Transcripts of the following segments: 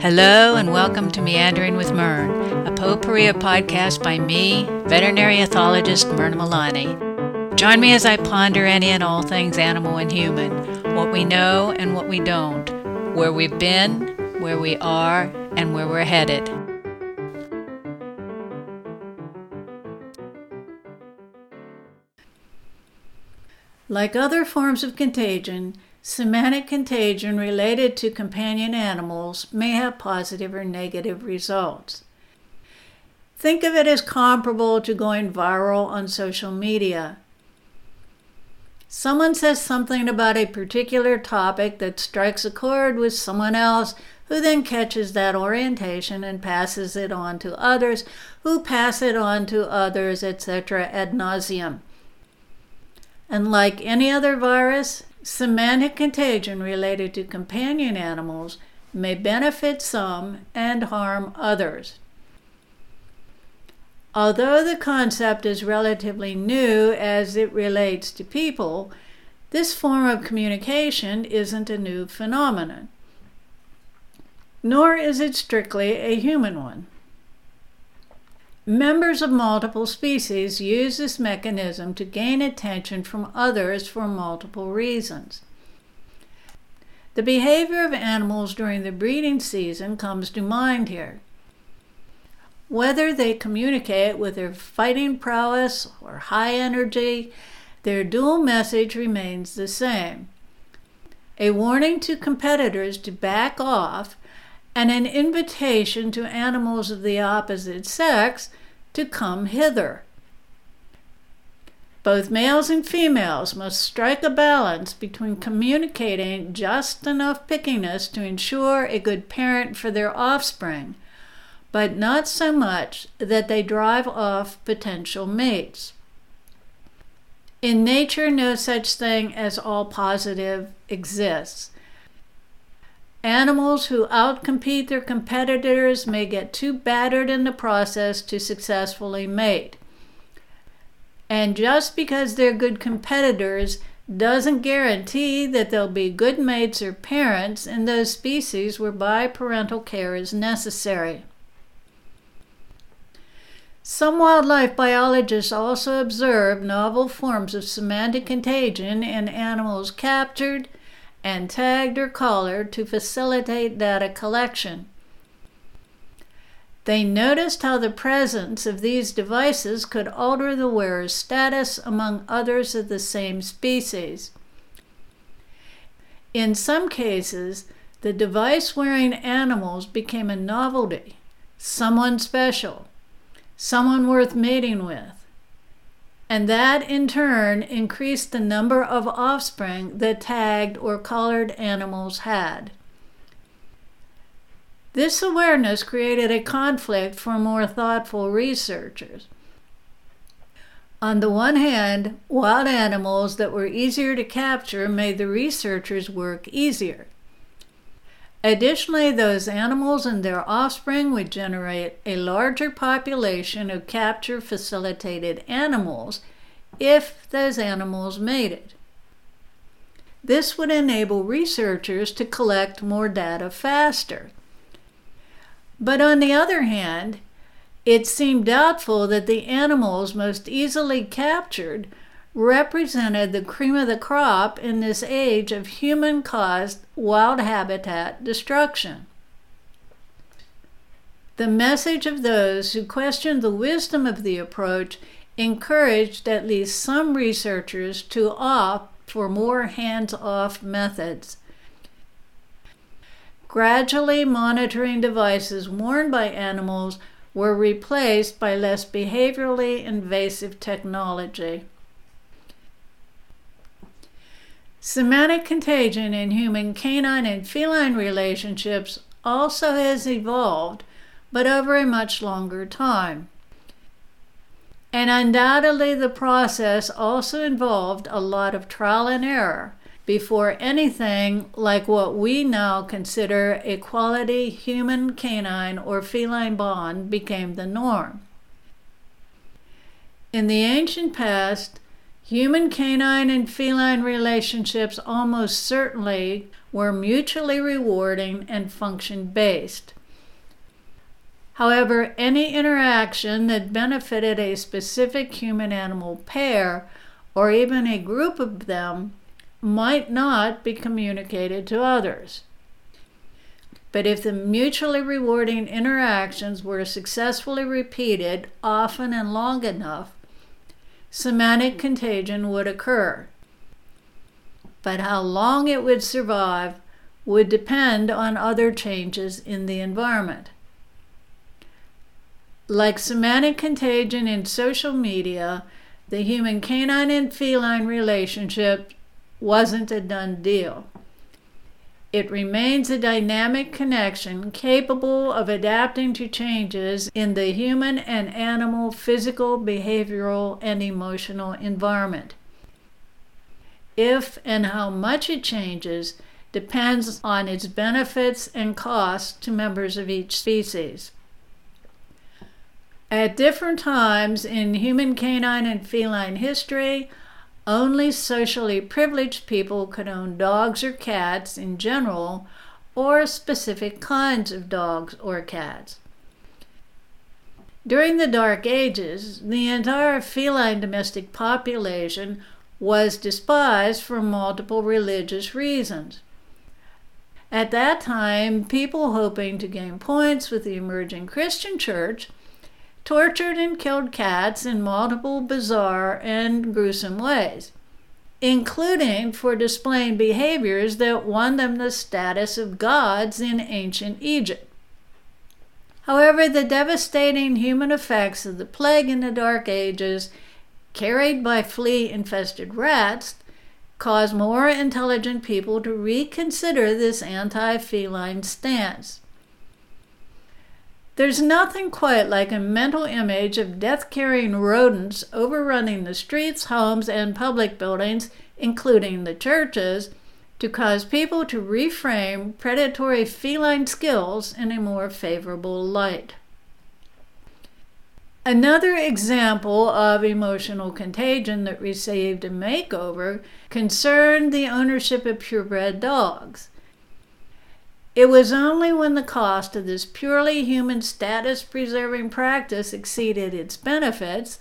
Hello, and welcome to Meandering with Mern, a potpourri podcast by me, veterinary ethologist Myrna Milani. Join me as I ponder any and all things animal and human, what we know and what we don't, where we've been, where we are, and where we're headed. Like other forms of contagion, Semantic contagion related to companion animals may have positive or negative results. Think of it as comparable to going viral on social media. Someone says something about a particular topic that strikes a chord with someone else who then catches that orientation and passes it on to others, who pass it on to others, etc., ad nauseum. And like any other virus, Semantic contagion related to companion animals may benefit some and harm others. Although the concept is relatively new as it relates to people, this form of communication isn't a new phenomenon, nor is it strictly a human one. Members of multiple species use this mechanism to gain attention from others for multiple reasons. The behavior of animals during the breeding season comes to mind here. Whether they communicate with their fighting prowess or high energy, their dual message remains the same a warning to competitors to back off and an invitation to animals of the opposite sex to come hither. Both males and females must strike a balance between communicating just enough pickiness to ensure a good parent for their offspring, but not so much that they drive off potential mates. In nature, no such thing as all positive exists. Animals who outcompete their competitors may get too battered in the process to successfully mate. And just because they're good competitors doesn't guarantee that they'll be good mates or parents in those species where biparental care is necessary. Some wildlife biologists also observe novel forms of semantic contagion in animals captured and tagged or collared to facilitate data collection. They noticed how the presence of these devices could alter the wearer's status among others of the same species. In some cases, the device wearing animals became a novelty, someone special, someone worth mating with and that in turn increased the number of offspring that tagged or collared animals had. This awareness created a conflict for more thoughtful researchers. On the one hand, wild animals that were easier to capture made the researchers' work easier. Additionally, those animals and their offspring would generate a larger population of capture facilitated animals if those animals mated. This would enable researchers to collect more data faster. But on the other hand, it seemed doubtful that the animals most easily captured represented the cream of the crop in this age of human caused wild habitat destruction. The message of those who questioned the wisdom of the approach encouraged at least some researchers to opt for more hands off methods. Gradually, monitoring devices worn by animals were replaced by less behaviorally invasive technology. Semantic contagion in human canine and feline relationships also has evolved, but over a much longer time. And undoubtedly, the process also involved a lot of trial and error before anything like what we now consider a quality human canine or feline bond became the norm. In the ancient past, Human canine and feline relationships almost certainly were mutually rewarding and function based. However, any interaction that benefited a specific human animal pair or even a group of them might not be communicated to others. But if the mutually rewarding interactions were successfully repeated often and long enough, semantic contagion would occur. But how long it would survive would depend on other changes in the environment. Like semantic contagion in social media, the human canine and feline relationship wasn't a done deal. It remains a dynamic connection capable of adapting to changes in the human and animal physical, behavioral, and emotional environment. If and how much it changes depends on its benefits and costs to members of each species. At different times in human canine and feline history, only socially privileged people could own dogs or cats in general, or specific kinds of dogs or cats. During the Dark Ages, the entire feline domestic population was despised for multiple religious reasons. At that time, people hoping to gain points with the emerging Christian church tortured and killed cats in multiple bizarre and gruesome ways, including for displaying behaviors that won them the status of gods in ancient Egypt. However, the devastating human effects of the plague in the Dark Ages, carried by flea infested rats, caused more intelligent people to reconsider this anti feline stance. There's nothing quite like a mental image of death carrying rodents overrunning the streets, homes, and public buildings, including the churches, to cause people to reframe predatory feline skills in a more favorable light. Another example of emotional contagion that received a makeover concerned the ownership of purebred dogs. It was only when the cost of this purely human status preserving practice exceeded its benefits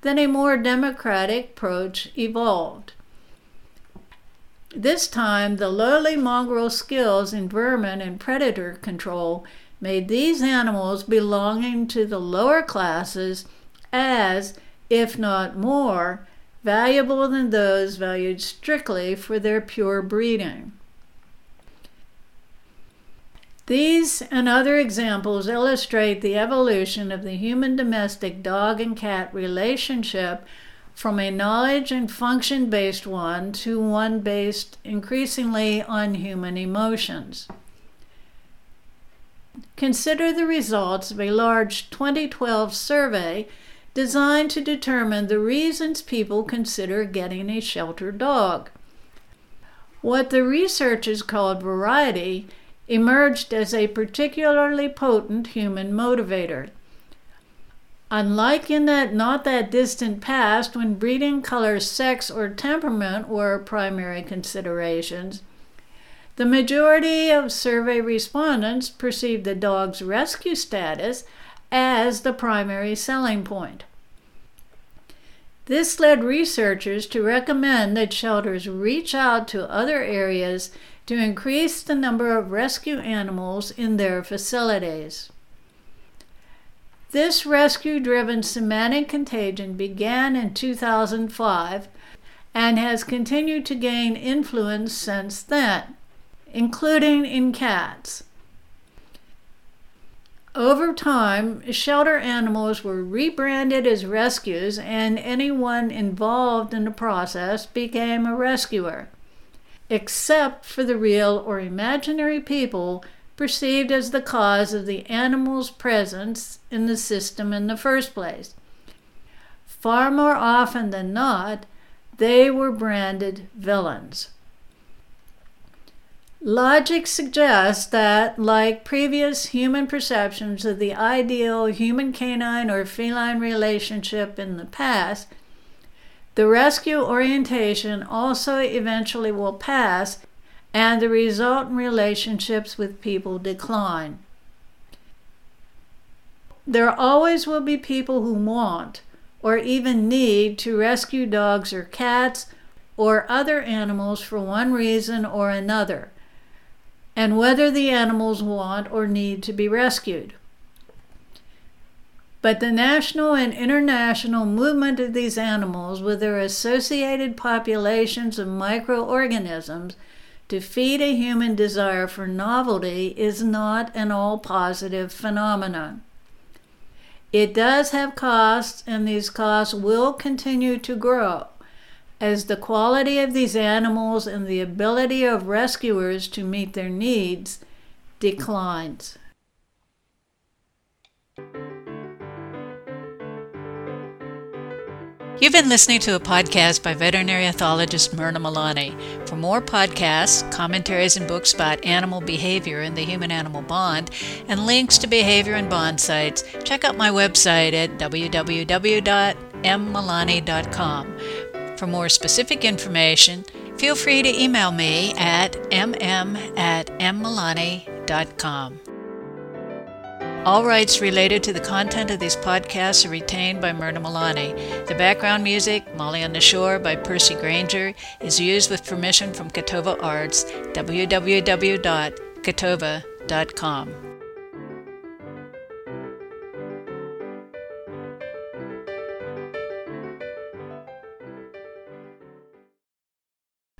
that a more democratic approach evolved. This time, the lowly mongrel skills in vermin and predator control made these animals belonging to the lower classes as, if not more, valuable than those valued strictly for their pure breeding. These and other examples illustrate the evolution of the human domestic dog and cat relationship from a knowledge and function based one to one based increasingly on human emotions. Consider the results of a large 2012 survey designed to determine the reasons people consider getting a shelter dog. What the researchers called variety emerged as a particularly potent human motivator. Unlike in that not that distant past when breeding, color, sex, or temperament were primary considerations, the majority of survey respondents perceived the dog's rescue status as the primary selling point. This led researchers to recommend that shelters reach out to other areas to increase the number of rescue animals in their facilities. This rescue driven semantic contagion began in 2005 and has continued to gain influence since then, including in cats. Over time, shelter animals were rebranded as rescues, and anyone involved in the process became a rescuer except for the real or imaginary people perceived as the cause of the animal's presence in the system in the first place. Far more often than not, they were branded villains. Logic suggests that, like previous human perceptions of the ideal human canine or feline relationship in the past, the rescue orientation also eventually will pass and the resultant relationships with people decline. There always will be people who want or even need to rescue dogs or cats or other animals for one reason or another, and whether the animals want or need to be rescued. But the national and international movement of these animals, with their associated populations of microorganisms, to feed a human desire for novelty is not an all positive phenomenon. It does have costs, and these costs will continue to grow as the quality of these animals and the ability of rescuers to meet their needs declines. You've been listening to a podcast by veterinary ethologist Myrna Milani. For more podcasts, commentaries, and books about animal behavior and the human animal bond, and links to behavior and bond sites, check out my website at www.mmilani.com. For more specific information, feel free to email me at mm at mmilani.com. All rights related to the content of these podcasts are retained by Myrna Milani. The background music, Molly on the Shore by Percy Grainger, is used with permission from Catova Arts, www.catova.com.